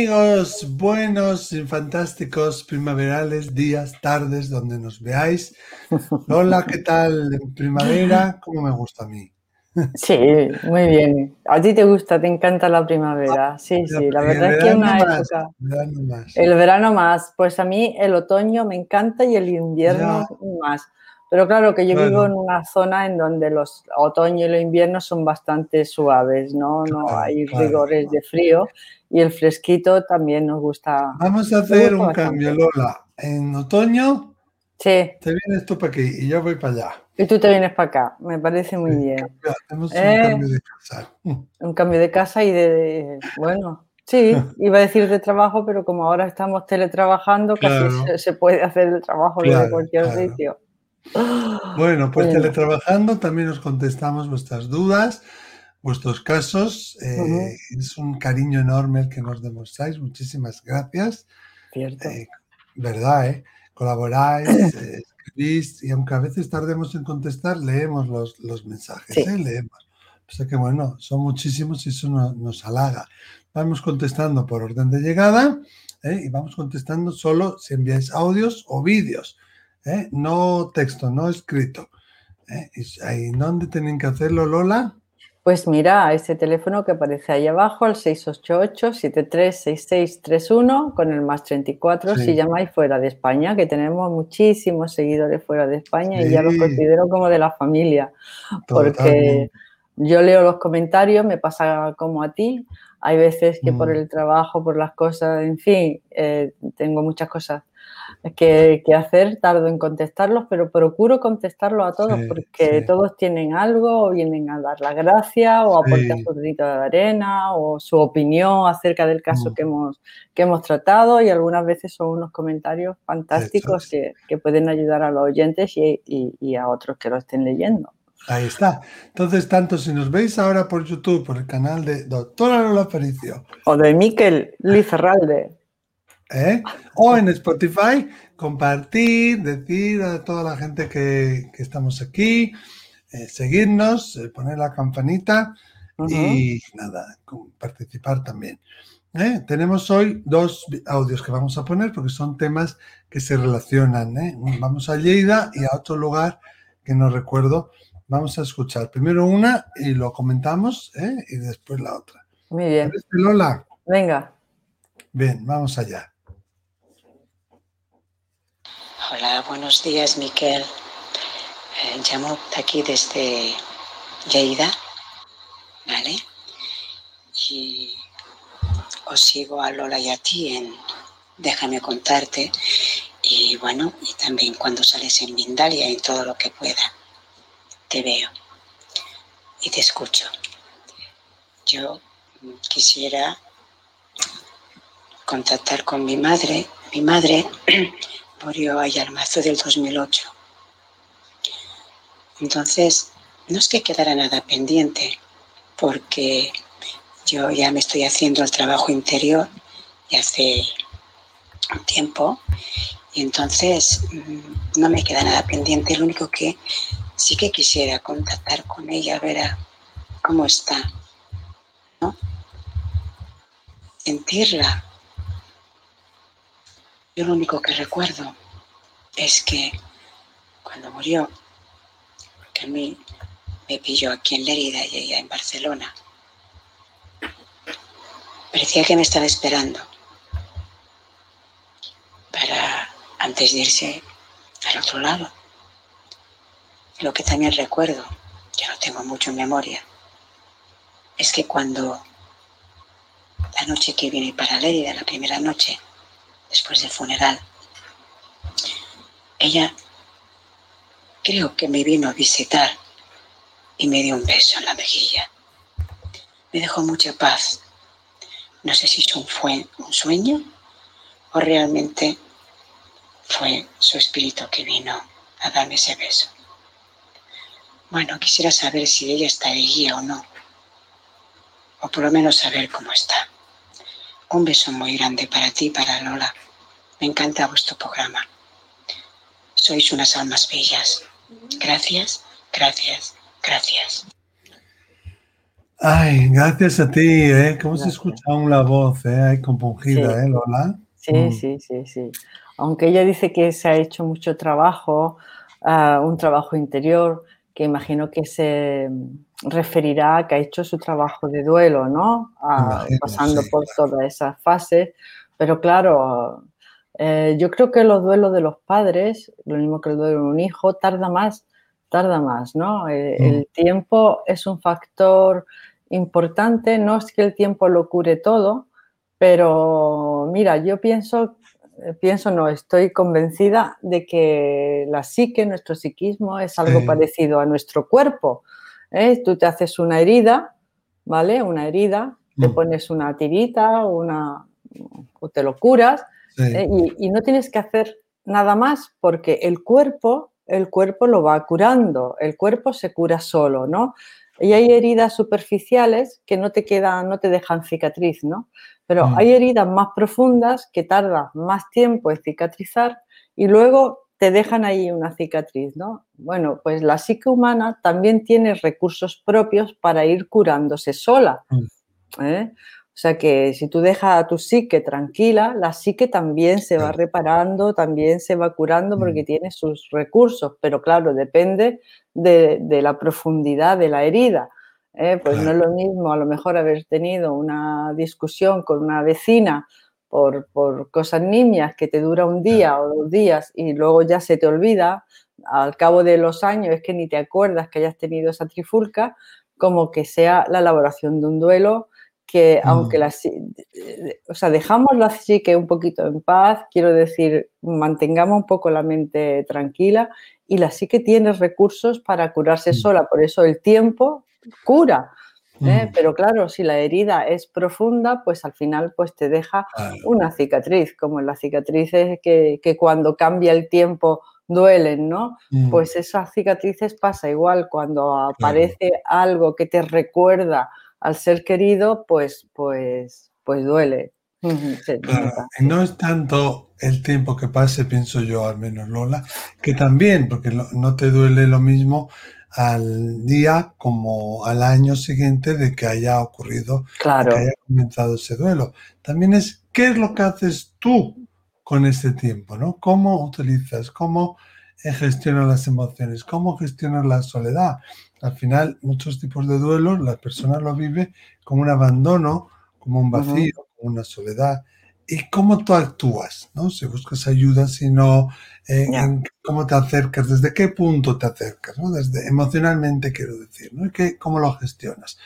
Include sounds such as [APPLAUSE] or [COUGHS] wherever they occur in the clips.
Amigos, buenos y fantásticos primaverales días, tardes, donde nos veáis. Hola, ¿qué tal primavera? ¿Cómo me gusta a mí? Sí, muy bien. A ti te gusta, te encanta la primavera. Sí, sí, la verdad es que una época. El verano más. Pues a mí el otoño me encanta y el invierno más. Pero claro que yo vivo en una zona en donde los otoño y los inviernos son bastante suaves, ¿no? no hay rigores de frío y el fresquito también nos gusta. Vamos a hacer un cambio, Lola. En otoño sí. te vienes tú para aquí y yo voy para allá. Y tú te vienes para acá, me parece muy bien. Hacemos un eh, cambio de casa. [LAUGHS] Un cambio de casa y de, bueno, sí, [LAUGHS] iba a decir de trabajo, pero como ahora estamos teletrabajando, casi se, puede hacer el trabajo desde cualquier sitio. Bueno, pues teletrabajando también os contestamos vuestras dudas, vuestros casos. Eh, es un cariño enorme el que nos demostráis. Muchísimas gracias. Cierto. Eh, ¿Verdad? Eh? Colaboráis, [CLEARS THROAT] escribís y aunque a veces tardemos en contestar, leemos los, mensajes. Leemos. O sea que bueno, son muchísimos y eso nos, halaga. Vamos contestando por orden de llegada y vamos contestando solo si enviáis audios o vídeos. ¿Eh? no texto, no escrito. ¿eh? ¿Y dónde tienen que hacerlo, Lola? Pues mira, a ese teléfono que aparece ahí abajo, al 688-736631, con el más 34, si llamáis fuera de España, que tenemos muchísimos seguidores fuera de España y ya los considero como de la familia, porque yo leo los comentarios, me pasa como a ti, hay veces que por mm. el trabajo, por las cosas, en fin, eh, tengo muchas cosas que, hacer, tardo en contestarlos, pero procuro contestarlos a todos porque todos tienen algo o vienen a dar la gracia o aportar su granito de arena o su opinión acerca del caso mm. que, hemos, que hemos tratado y algunas veces son unos comentarios fantásticos que, pueden ayudar a los oyentes y, a otros que lo estén leyendo. Ahí está. Entonces, tanto si nos veis ahora por YouTube, por el canal de Doctora Lola Felicio. O de Miquel Lizarralde. ¿Eh? O en Spotify, compartir, decir a toda la gente que, estamos aquí, eh, seguirnos, eh, poner la campanita y nada, participar también. Tenemos hoy dos audios que vamos a poner porque son temas que se relacionan. Vamos a Lleida y a otro lugar que no recuerdo. Vamos a escuchar primero una y lo comentamos y después la otra. Muy bien. Lola? Venga. Bien, vamos allá. Hola, buenos días, Miquel. Eh, llamo aquí desde Lleida, ¿vale? Y os sigo a Lola y a ti en Déjame contarte. Y bueno, y también cuando sales en Mindalia y en todo lo que pueda. Te veo y te escucho. Yo quisiera contactar con mi madre. Mi madre murió allá al marzo del 2008. Entonces, no es que quedara nada pendiente, porque yo ya me estoy haciendo el trabajo interior y hace un tiempo, y entonces mm, no me queda nada pendiente. Lo único que sí que quisiera contactar con ella, ver cómo está, ¿no? Sentirla, yo lo único que recuerdo es que cuando murió, porque a mí me pilló aquí en Lérida y ella en Barcelona, parecía que me estaba esperando para antes de irse al otro lado. Lo que también recuerdo, ya no tengo mucho en memoria, es que cuando la noche que viene para Lérida, la primera noche, después del funeral. Ella creo que me vino a visitar y me dio un beso en la mejilla. Me dejó mucha paz. No sé si fue un sueño o realmente fue su espíritu que vino a darme ese beso. Bueno, quisiera saber si ella está allí o no, o por lo menos saber cómo está. Un beso muy grande para ti, para Lola. Me encanta vuestro programa. Sois unas almas bellas. Gracias, gracias, gracias. Ay, gracias a ti, ¿eh? ¿Cómo se escucha aún la voz, eh? Compungida, ¿eh, Lola? Sí, mm. sí, sí, sí. Aunque ella dice que se ha hecho mucho trabajo, ah, un trabajo interior, que imagino que se referirá a que ha hecho su trabajo de duelo, ¿no? Pasando por todas esas fases. Pero claro, eh, yo creo que los duelos de los padres, lo mismo que el duelo de un hijo, tarda más, tarda más, ¿no? Eh, mm. el tiempo es un factor importante, no es que el tiempo lo cure todo, pero mira, yo pienso, eh, pienso no, estoy convencida de que la psique, nuestro psiquismo, es algo parecido a nuestro cuerpo. ¿Eh? Tú te haces una herida, ¿vale? Una herida, te mm. pones una tirita una, o te lo curas ¿eh? y, y no tienes que hacer nada más porque el cuerpo, el cuerpo lo va curando, el cuerpo se cura solo, ¿no? Y hay heridas superficiales que no te quedan, no te dejan cicatriz, ¿no? Pero mm. hay heridas más profundas que tardan más tiempo en cicatrizar y luego te dejan ahí una cicatriz, ¿no? Bueno, pues la psique humana también tiene recursos propios para ir curándose sola. Mm. ¿eh? O sea que si tú dejas a tu psique tranquila, la psique también se va reparando, también se va curando porque mm. tiene sus recursos, pero claro, depende de, la profundidad de la herida. ¿eh? Pues no es lo mismo a lo mejor haber tenido una discusión con una vecina por, por cosas niñas que te dura un día o dos días y luego ya se te olvida, al cabo de los años es que ni te acuerdas que hayas tenido esa trifulca, como que sea la elaboración de un duelo que aunque mm. la, o sea, dejamos la psique un poquito en paz, quiero decir, mantengamos un poco la mente tranquila y la psique tiene recursos para curarse mm. sola, por eso el tiempo cura. ¿Eh? Mm. Pero claro, si la herida es profunda, pues al final pues te deja una cicatriz, como en las cicatrices que, que, cuando cambia el tiempo duelen, ¿no? Pues esas cicatrices pasa igual cuando aparece algo que te recuerda al ser querido, pues, pues, pues duele. no es tanto el tiempo que pase, pienso yo, al menos Lola, que también, porque no te duele lo mismo al día como al año siguiente de que haya ocurrido, claro. que haya comenzado ese duelo. También es qué es lo que haces tú con ese tiempo, ¿no? ¿Cómo utilizas? ¿Cómo gestionas las emociones? ¿Cómo gestionas la soledad? Al final, muchos tipos de duelos, la persona lo vive como un abandono, como un vacío, como una soledad. ¿Y cómo tú actúas? ¿no? Si buscas ayuda, si no, eh, cómo te acercas, desde qué punto te acercas, ¿no? desde emocionalmente quiero decir, ¿no? ¿Qué, ¿Cómo lo gestionas?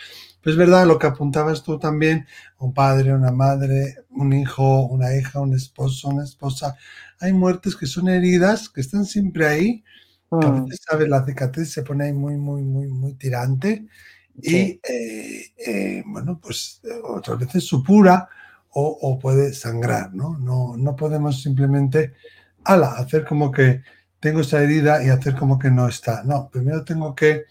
Pues es verdad lo que apuntabas tú también, un padre, una madre, un hijo, una hija, un esposo, una esposa. Hay muertes que son heridas, que están siempre ahí, a mm. veces, ¿sabes? La cicatriz se pone ahí muy, muy, muy, muy tirante y, eh, eh, bueno, pues otras veces supura o, o, puede sangrar, ¿no? ¿no? No podemos simplemente, ala, hacer como que tengo esa herida y hacer como que no está. No, primero tengo que,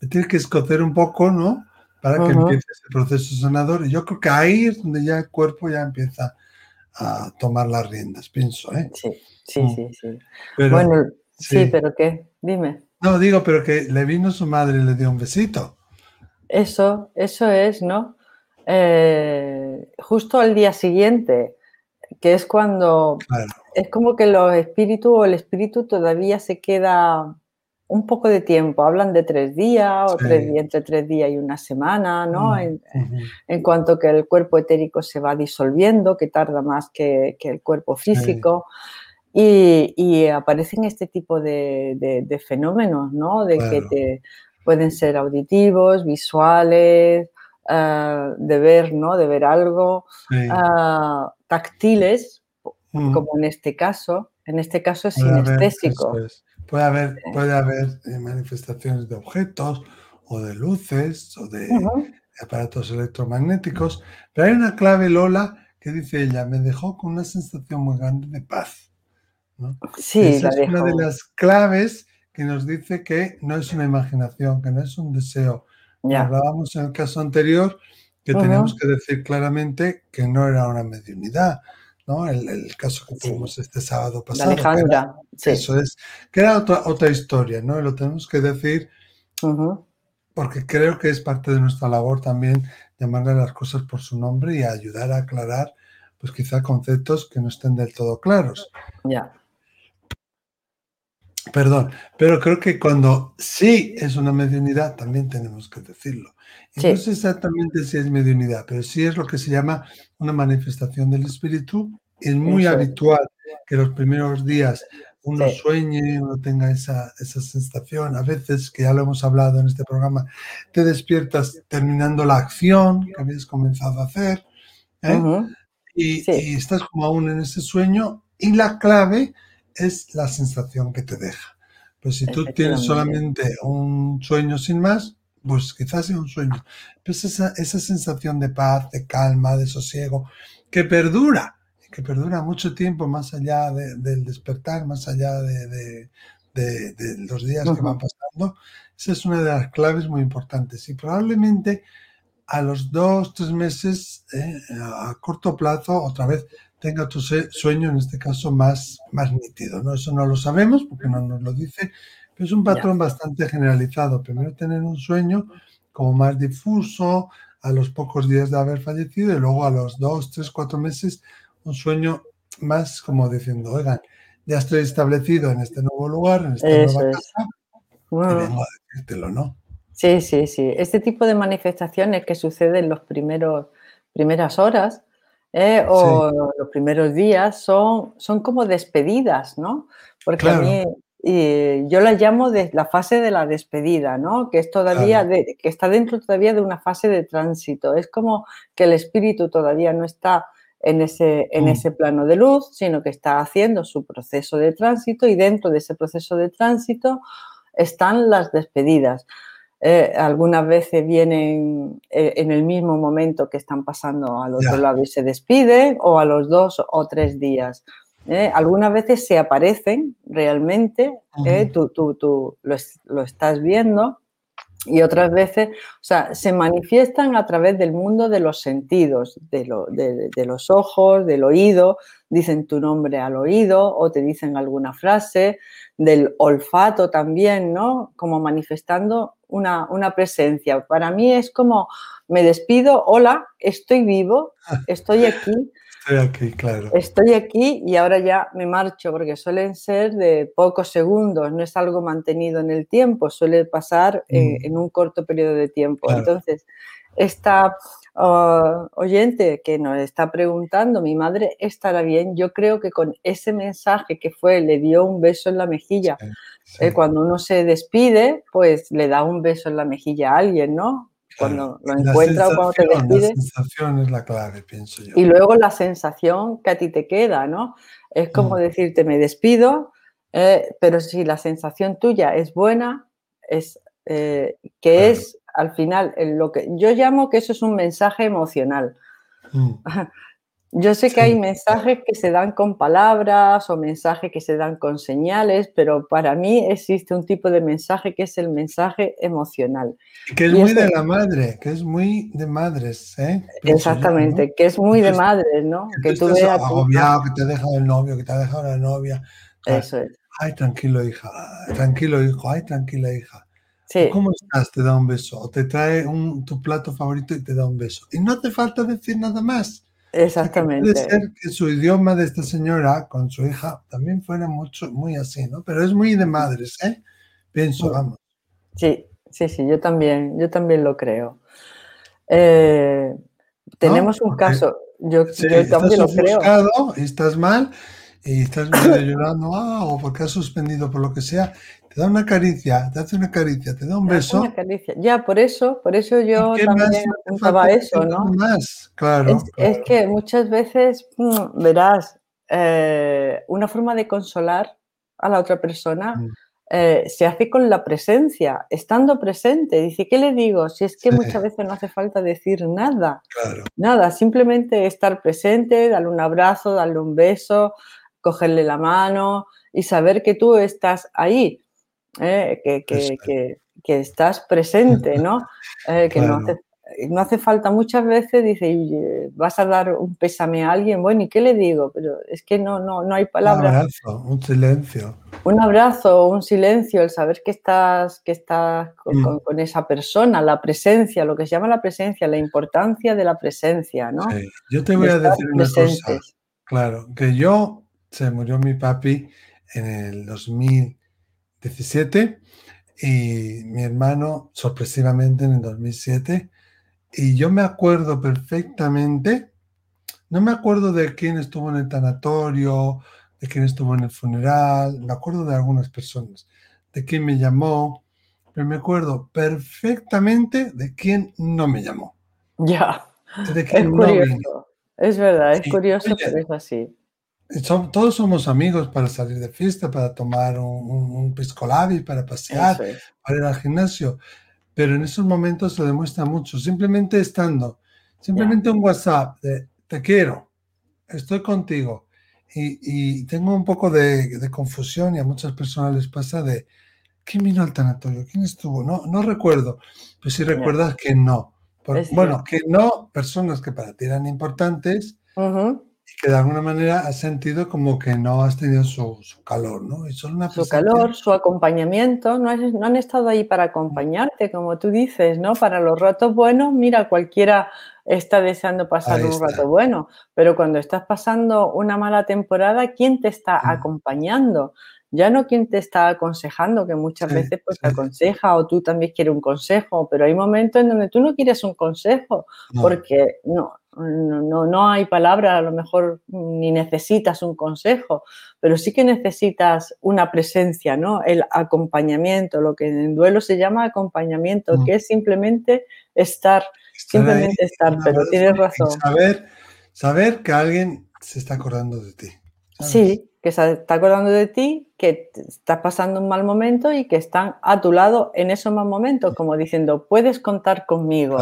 me que escocer un poco, ¿no? Para que empiece ese proceso sanador. Y yo creo que ahí es donde ya el cuerpo ya empieza a tomar las riendas, pienso, ¿eh? Sí, sí, mm. sí, sí. bueno, Sí. pero ¿qué? Dime. No, digo, pero que le vino su madre y le dio un besito. Eso, eso es, ¿no? Eh, justo al día siguiente, que es cuando es como que los espíritus o el espíritu todavía se queda un poco de tiempo. Hablan de tres días o tres días, entre tres días y una semana, ¿no? En, cuanto que el cuerpo etérico se va disolviendo, que tarda más que, el cuerpo físico. Y, aparecen este tipo de, fenómenos, ¿no? De que te, pueden ser auditivos, visuales, ah, de ver, ¿no? De ver algo, ah, táctiles, mm. como en este caso. En este caso es sinestésico. puede haber, puede haber eh, manifestaciones de objetos o de luces o de aparatos electromagnéticos, pero hay una clave, Lola, que dice ella, me dejó con una sensación muy grande de paz. Sí, Esa es una de las claves que nos dice que no es una imaginación, que no es un deseo. Hablábamos en el caso anterior que tenemos que decir claramente que no era una mediunidad, ¿no? El, caso que tuvimos este sábado pasado. Eso es, que era otra, otra historia, ¿no? lo tenemos que decir porque creo que es parte de nuestra labor también llamarle las cosas por su nombre y ayudar a aclarar, pues quizá conceptos que no estén del todo claros. Ya. Perdón, pero creo que cuando sí es una mediunidad, también tenemos que decirlo. no sé exactamente si es mediunidad, pero sí es lo que se llama una manifestación del espíritu. Es muy habitual que los primeros días uno sueñe, uno tenga esa, esa sensación. A veces, que ya lo hemos hablado en este programa, te despiertas terminando la acción que habías comenzado a hacer. ¿eh? y, y estás como aún en ese sueño. Y la clave es la sensación que te deja. Pues si tú tienes solamente un sueño sin más, pues quizás sea un sueño. Pues esa, esa sensación de paz, de calma, de sosiego, que perdura, que perdura mucho tiempo más allá del despertar, más allá de, los días que van pasando, esa es una de las claves muy importantes. Y probablemente a los dos, tres meses, eh, a corto plazo, otra vez tenga tu sueño, en este caso, más, más nítido. ¿no? Eso no lo sabemos porque no nos lo dice, pero es un patrón bastante generalizado. Primero tener un sueño como más difuso a los pocos días de haber fallecido y luego a los dos, tres, cuatro meses un sueño más como diciendo, oigan, ya estoy establecido en este nuevo lugar, en esta nueva casa, y vengo a decírtelo, ¿no? Sí, sí, sí. Este tipo de manifestaciones que suceden en las primeras horas ¿eh? o los primeros días son, son como despedidas, ¿no? Porque a mí y yo la llamo de la fase de la despedida, ¿no? Que es todavía que está dentro todavía de una fase de tránsito. Es como que el espíritu todavía no está en ese, en mm. ese plano de luz, sino que está haciendo su proceso de tránsito y dentro de ese proceso de tránsito están las despedidas. Eh, algunas veces vienen eh, en el mismo momento que están pasando al otro lado y se despiden, o a los dos o tres días. ¿eh? algunas veces se aparecen realmente, tú, tú, lo, estás viendo, y otras veces, o sea, se manifiestan a través del mundo de los sentidos, de, de, los ojos, del oído, dicen tu nombre al oído o te dicen alguna frase, del olfato también, ¿no? Como manifestando una, una, presencia. Para mí es como, me despido, hola, estoy vivo, [LAUGHS] estoy aquí. Estoy aquí, claro. Estoy aquí y ahora ya me marcho, porque suelen ser de pocos segundos, no es algo mantenido en el tiempo, suele pasar eh, mm. en un corto periodo de tiempo. Entonces, esta ah, oyente que nos está preguntando, mi madre estará bien, yo creo que con ese mensaje que fue, le dio un beso en la mejilla. Eh, cuando uno se despide, pues le da un beso en la mejilla a alguien, ¿no? Cuando lo encuentra o cuando te despide. La sensación es la clave, pienso yo. Y luego la sensación que a ti te queda, ¿no? Es como mm. decirte, me despido, eh, pero si la sensación tuya es buena, es eh, que es al final lo que yo llamo que eso es un mensaje emocional. Mm. [LAUGHS] Yo sé que hay mensajes que se dan con palabras o mensajes que se dan con señales, pero para mí existe un tipo de mensaje que es el mensaje emocional. Que es muy de la madre, que es muy de madres, ¿eh? Exactamente, que es muy de madres, ¿no? Que, tú veas agobiado, que te ha dejado el novio, que te ha dejado la novia. Eso es. Ay, tranquilo, hija. Tranquilo, hijo. Ay, tranquila, hija. ¿Cómo estás? Te da un beso. O te trae tu plato favorito y te da un beso. Y no te falta decir nada más. Exactamente. Puede ser que su idioma de esta señora con su hija también fuera mucho, muy así, ¿no? Pero es muy de madres, ¿eh? Pienso, vamos. Sí, sí, sí, yo también, yo también lo creo. Eh, tenemos un caso, yo, también lo creo. Y estás mal y estás [COUGHS] llorando, ah, o porque has suspendido por lo que sea, te da una caricia, te hace una caricia, te da un beso. Una caricia. Ya, por eso, por eso yo también apuntaba eso, ¿no? Más? Claro es, que muchas veces, mm, verás, eh, una forma de consolar a la otra persona mm. eh, se hace con la presencia, estando presente. Dice, ¿qué le digo? Si es que muchas veces no hace falta decir nada. Nada, simplemente estar presente, darle un abrazo, darle un beso, cogerle la mano y saber que tú estás ahí. ¿Eh? que, que, que, estás presente, ¿no? Eh, que no no hace falta muchas veces, dice, vas a dar un pésame a alguien, bueno, ¿y qué le digo? Pero es que no, no, no hay palabras. Un abrazo, un silencio. Un abrazo, un silencio, el saber que estás, que estás con, mm. esa persona, la presencia, lo que se llama la presencia, la importancia de la presencia, ¿no? Yo te voy a decir una cosa, claro, que yo, se murió mi papi en el 2017 y mi hermano sorpresivamente en el 2007. Y yo me acuerdo perfectamente, no me acuerdo de quién estuvo en el tanatorio, de quién estuvo en el funeral, me acuerdo de algunas personas, de quién me llamó, pero me acuerdo perfectamente de quién no me llamó. Ya. es curioso. Es verdad, es curioso, pero es así todos somos amigos para salir de fiesta, para tomar un, un, para pasear, para ir al gimnasio. Pero en esos momentos se demuestra mucho. Simplemente estando, simplemente un WhatsApp de te quiero, estoy contigo. Y, tengo un poco de, confusión y a muchas personas les pasa de ¿quién vino al tanatorio? ¿Quién estuvo? No, no recuerdo. Pero si recuerdas que no. bueno, que no, personas que para ti eran importantes, y que de alguna manera has sentido como que no has tenido su, calor, ¿no? su calor, su acompañamiento, no, no, han estado ahí para acompañarte, como tú dices, ¿no? Para los ratos buenos, mira, cualquiera está deseando pasar un rato bueno, pero cuando estás pasando una mala temporada, ¿quién te está acompañando? Ya no quién te está aconsejando, que muchas veces pues te aconseja o tú también quieres un consejo, pero hay momentos en donde tú no quieres un consejo porque no, no, no, hay palabra, a lo mejor ni necesitas un consejo, pero sí que necesitas una presencia, ¿no? El acompañamiento, lo que en duelo se llama acompañamiento, mm. que es simplemente estar, simplemente estar, pero tienes razón. Saber, saber que alguien se está acordando de ti. Sí, que se está acordando de ti, que estás pasando un mal momento y que están a tu lado en esos mal momentos, como diciendo, puedes contar conmigo.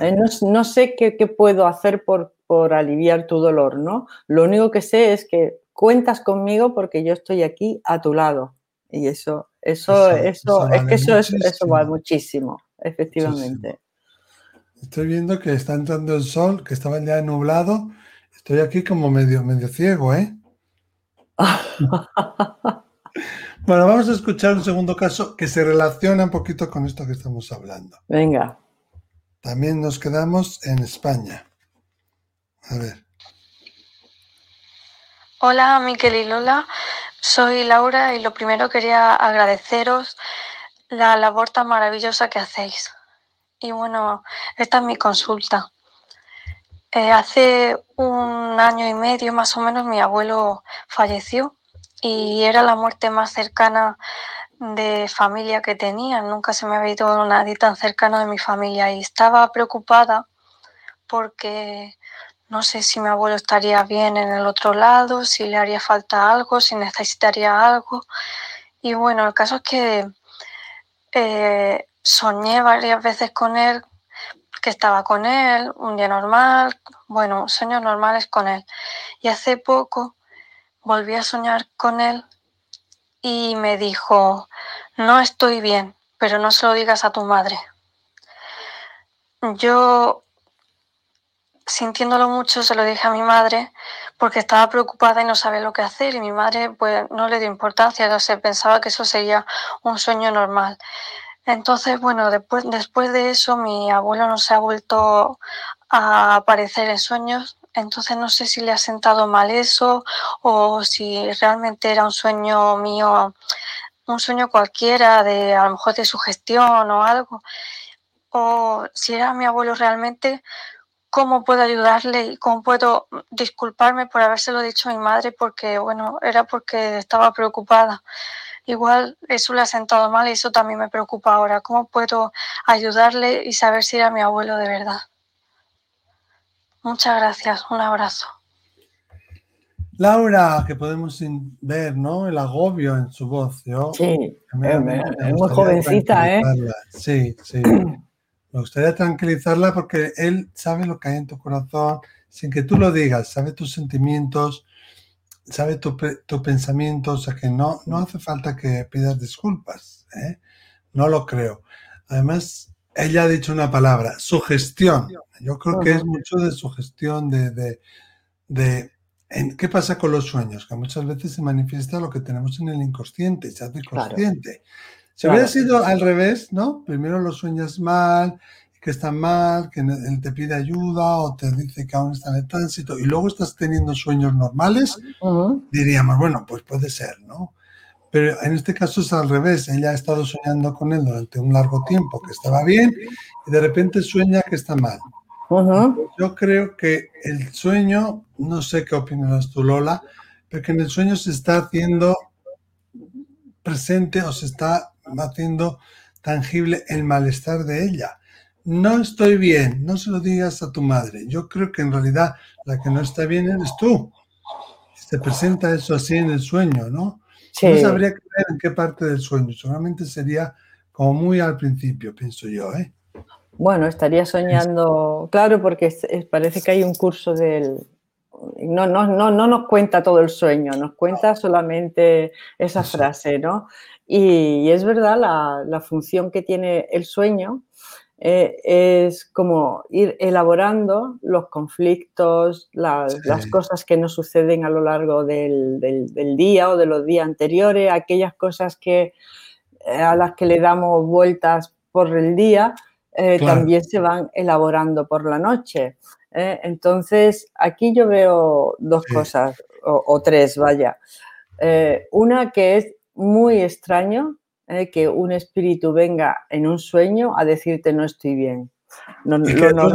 Eh, no, sé qué, puedo hacer por, por, aliviar tu dolor, ¿no? Lo único que sé es que cuentas conmigo porque yo estoy aquí a tu lado. Y eso, eso, eso, es que eso, eso va muchísimo, efectivamente. Estoy viendo que está entrando el sol, que estaba ya nublado. Estoy aquí como medio, medio ciego, ¿eh? [LAUGHS] bueno, vamos a escuchar un segundo caso que se relaciona un poquito con esto que estamos hablando. Venga. También nos quedamos en España. A ver. Hola, Miquel y Lola. Soy Laura y lo primero quería agradeceros la labor tan maravillosa que hacéis. Y bueno, esta es mi consulta. Eh, hace un año y medio más o menos mi abuelo falleció y era la muerte más cercana de familia que tenía. Nunca se me había ido nadie tan cercano de mi familia y estaba preocupada porque no sé si mi abuelo estaría bien en el otro lado, si le haría falta algo, si necesitaría algo. Y bueno, el caso es que eh, soñé varias veces con él, que estaba con él, un día normal, bueno, sueños normales con él. Y hace poco volví a soñar con él y me dijo, no estoy bien, pero no se lo digas a tu madre. Yo, sintiéndolo mucho, se lo dije a mi madre porque estaba preocupada y no sabía lo que hacer y mi madre pues no le dio importancia, sé, pensaba que eso sería un sueño normal. Entonces, bueno, después, después de eso mi abuelo no se ha vuelto a aparecer en sueños entonces no sé si le ha sentado mal eso o si realmente era un sueño mío, un sueño cualquiera de a lo mejor de sugestión o algo. O si era mi abuelo realmente, cómo puedo ayudarle y cómo puedo disculparme por habérselo dicho a mi madre porque, bueno, era porque estaba preocupada. Igual eso le ha sentado mal y eso también me preocupa ahora. ¿Cómo puedo ayudarle y saber si era mi abuelo de verdad? Muchas gracias, un abrazo. Laura, que podemos ver, ¿no? El agobio en su voz. Yo, sí, es muy jovencita, ¿eh? Sí, sí. [CLEARS THROAT] Me gustaría tranquilizarla porque él sabe lo que hay en tu corazón sin que tú lo digas, sabe tus sentimientos, sabe tu, tu pensamiento, o sea que no, no hace falta que pidas disculpas, ¿eh? No lo creo. Además, ella ha dicho una palabra, sugestión. Yo creo que es mucho de sugestión, de, de, de en, ¿qué pasa con los sueños? Que muchas veces se manifiesta lo que tenemos en el inconsciente, se hace consciente. Si hubiera sido al revés, ¿no? Primero lo sueñas mal, que está mal, que él te pide ayuda o te dice que aún está en el tránsito y luego estás teniendo sueños normales, diríamos, bueno, pues puede ser, ¿no? Pero en este caso es al revés, ella ha estado soñando con él durante un largo tiempo que estaba bien y de repente sueña que está mal. Yo creo que el sueño, no sé qué opinas tú Lola, pero que en el sueño se está haciendo presente o se está haciendo tangible el malestar de ella. No estoy bien, no se lo digas a tu madre. Yo creo que en realidad la que no está bien eres tú. Se presenta eso así en el sueño, ¿no? No sabría qué ver en qué parte del sueño. Seguramente sería como muy al principio, pienso yo, ¿eh? Bueno, estaría soñando, claro, porque parece que hay un curso del... No, no, no, no nos cuenta todo el sueño, nos cuenta solamente esa frase, ¿no? Y, es verdad, la, función que tiene el sueño eh, es como ir elaborando los conflictos, las, cosas que nos suceden a lo largo del, día o de los días anteriores, aquellas cosas que, eh, a las que le damos vueltas por el día, eh, también se van elaborando por la noche. ¿eh? Entonces, aquí yo veo dos cosas, o, tres, vaya. Una que es muy extraño que un espíritu venga en un sueño a decirte no estoy bien. No, que no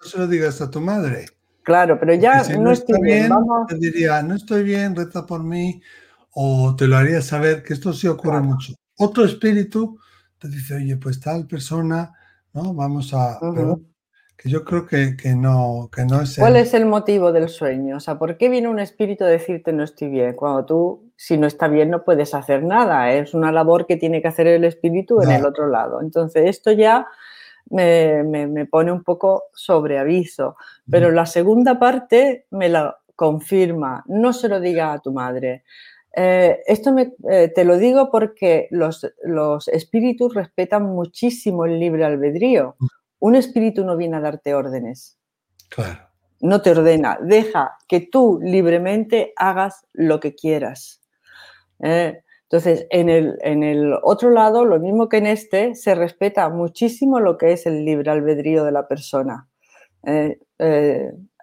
se lo digas a tu madre. Claro, pero ya no, estoy bien. Te diría, no estoy bien, reza por mí, o te lo haría saber que esto sí ocurre mucho. Otro espíritu te dice, oye, pues tal persona ¿no? Vamos a... que yo creo que, no, que no es... ¿Cuál es el motivo del sueño? O sea, ¿por qué viene un espíritu a decirte no estoy bien? Cuando tú, si no está bien, no puedes hacer nada. Es una labor que tiene que hacer el espíritu en el otro lado. Entonces, esto ya me, pone un poco sobre aviso. Pero la segunda parte me la confirma. No se lo diga a tu madre. Eh, esto eh, te lo digo porque los, los, espíritus respetan muchísimo el libre albedrío. Mm. Un espíritu no viene a darte órdenes. Claro. No te ordena, deja que tú libremente hagas lo que quieras. Eh, entonces, en el, en el, otro lado, lo mismo que en este, se respeta muchísimo lo que es el libre albedrío de la persona.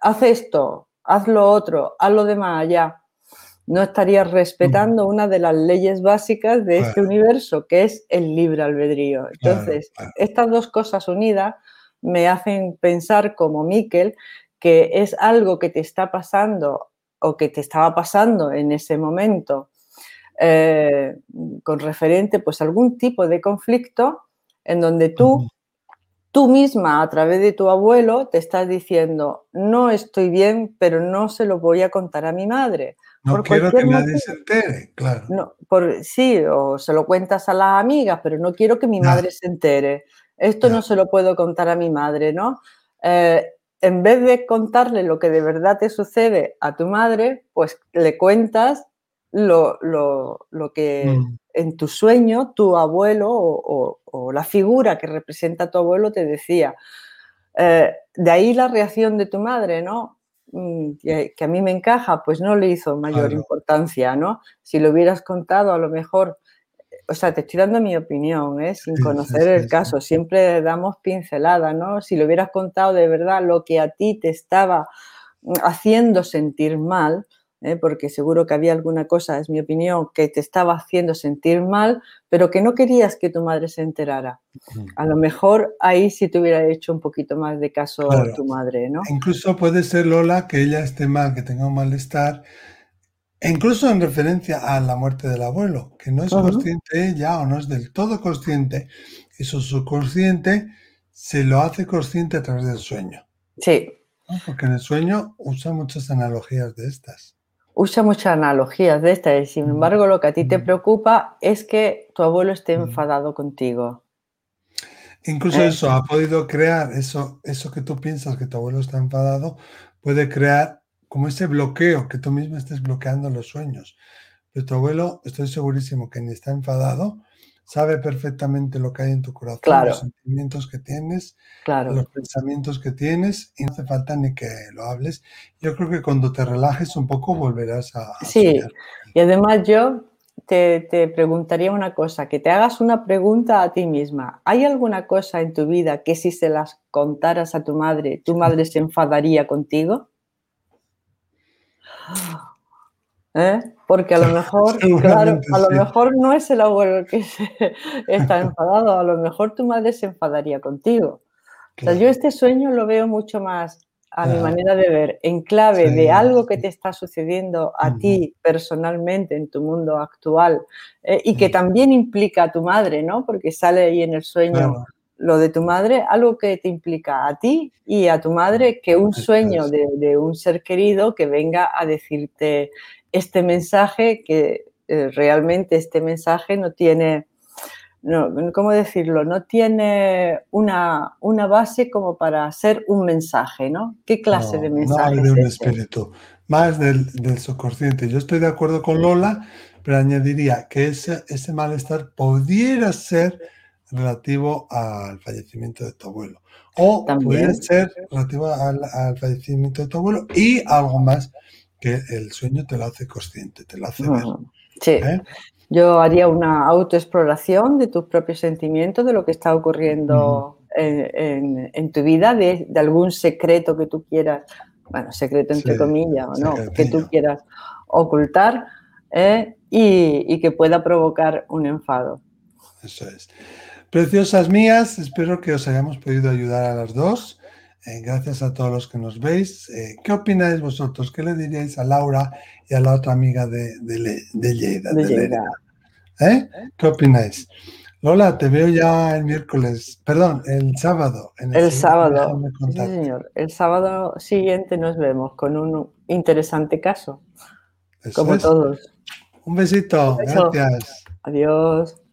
haz esto, haz lo otro, haz lo demás allá. No estarías respetando una de las leyes básicas de este universo, que es el libre albedrío. Entonces, estas dos cosas unidas me hacen pensar como Miquel que es algo que te está pasando o que te estaba pasando en ese momento eh, con referente pues a algún tipo de conflicto en donde tú tú misma a través de tu abuelo te estás diciendo no estoy bien pero no se lo voy a contar a mi madre no quiero que nadie se entere, claro. No, por, sí, o se lo cuentas a las amigas, pero no quiero que mi madre se entere. Esto no se lo puedo contar a mi madre, ¿no? Eh, en vez de contarle lo que de verdad te sucede a tu madre, pues le cuentas lo, que mm. en tu sueño tu abuelo o, la figura que representa a tu abuelo te decía. Eh, de ahí la reacción de tu madre, ¿no? Mm, que, a mí me encaja, pues no le hizo mayor importancia, ¿no? Si lo hubieras contado, a lo mejor, o sea, te estoy dando mi opinión, ¿eh? sin conocer el caso, siempre damos pincelada, ¿no? Si lo hubieras contado de verdad lo que a ti te estaba mm, haciendo sentir mal, ¿eh? porque seguro que había alguna cosa, es mi opinión, que te estaba haciendo sentir mal, pero que no querías que tu madre se enterara. A lo mejor ahí sí te hubiera hecho un poquito más de caso a tu madre, ¿no? Incluso puede ser, Lola, que ella esté mal, que tenga un malestar, incluso en referencia a la muerte del abuelo, que no es consciente ella o no es del todo consciente, y su subconsciente se lo hace consciente a través del sueño. Sí. Porque en el sueño usa muchas analogías de estas usa muchas analogías de esta y sin embargo lo que a ti te preocupa es que tu abuelo esté enfadado contigo. Incluso eh, eso ha podido crear, eso, eso que tú piensas que tu abuelo está enfadado, puede crear como ese bloqueo, que tú mismo estés bloqueando los sueños. Pero tu abuelo, estoy segurísimo que ni está enfadado, sabe perfectamente lo que hay en tu corazón, los sentimientos que tienes, los pensamientos que tienes y no hace falta ni que lo hables. Yo creo que cuando te relajes un poco volverás a... sí, y además yo te, te, preguntaría una cosa, que te hagas una pregunta a ti misma. ¿Hay alguna cosa en tu vida que si se las contaras a tu madre, tu madre se enfadaría contigo? [GASPS] ¿Eh? Porque a lo [LAUGHS] mejor, claro, a lo mejor no es el abuelo el que [LAUGHS] está enfadado, a lo mejor tu madre se enfadaría contigo. yo este sueño lo veo mucho más a mi manera de ver, en clave de algo que te está sucediendo a ti personalmente en tu mundo actual eh, y que también implica a tu madre, ¿no? Porque sale ahí en el sueño lo de tu madre, algo que te implica a ti y a tu madre, que un sueño de, un ser querido que venga a decirte este mensaje, que eh, realmente este mensaje no tiene, no, ¿cómo decirlo? No tiene una, una, base como para ser un mensaje, ¿no? ¿Qué clase de mensaje? No de un espíritu, más del, del, subconsciente. Yo estoy de acuerdo con Lola, pero añadiría que ese, ese malestar pudiera ser relativo al fallecimiento de tu abuelo. O puede ser relativo al, fallecimiento de tu abuelo y algo más que el sueño te lo hace consciente, te lo hace ver. Sí. ¿eh? Yo haría una autoexploración de tus propios sentimientos, de lo que está ocurriendo en, tu vida, de, algún secreto que tú quieras, bueno, secreto entre comillas, o no, que tú quieras ocultar ¿eh? y, y que pueda provocar un enfado. Eso es. Preciosas mías, espero que os hayamos podido ayudar a las dos. Eh, gracias a todos los que nos veis. Eh, ¿Qué opináis vosotros? ¿Qué le diríais a Laura y a la otra amiga de, de, de Lleida? ¿Eh? ¿Qué opináis? Lola, te veo ya el miércoles, perdón, el sábado. el, sábado, sí, señor. El sábado siguiente nos vemos con un interesante caso, como todos. Un besito, gracias. Adiós.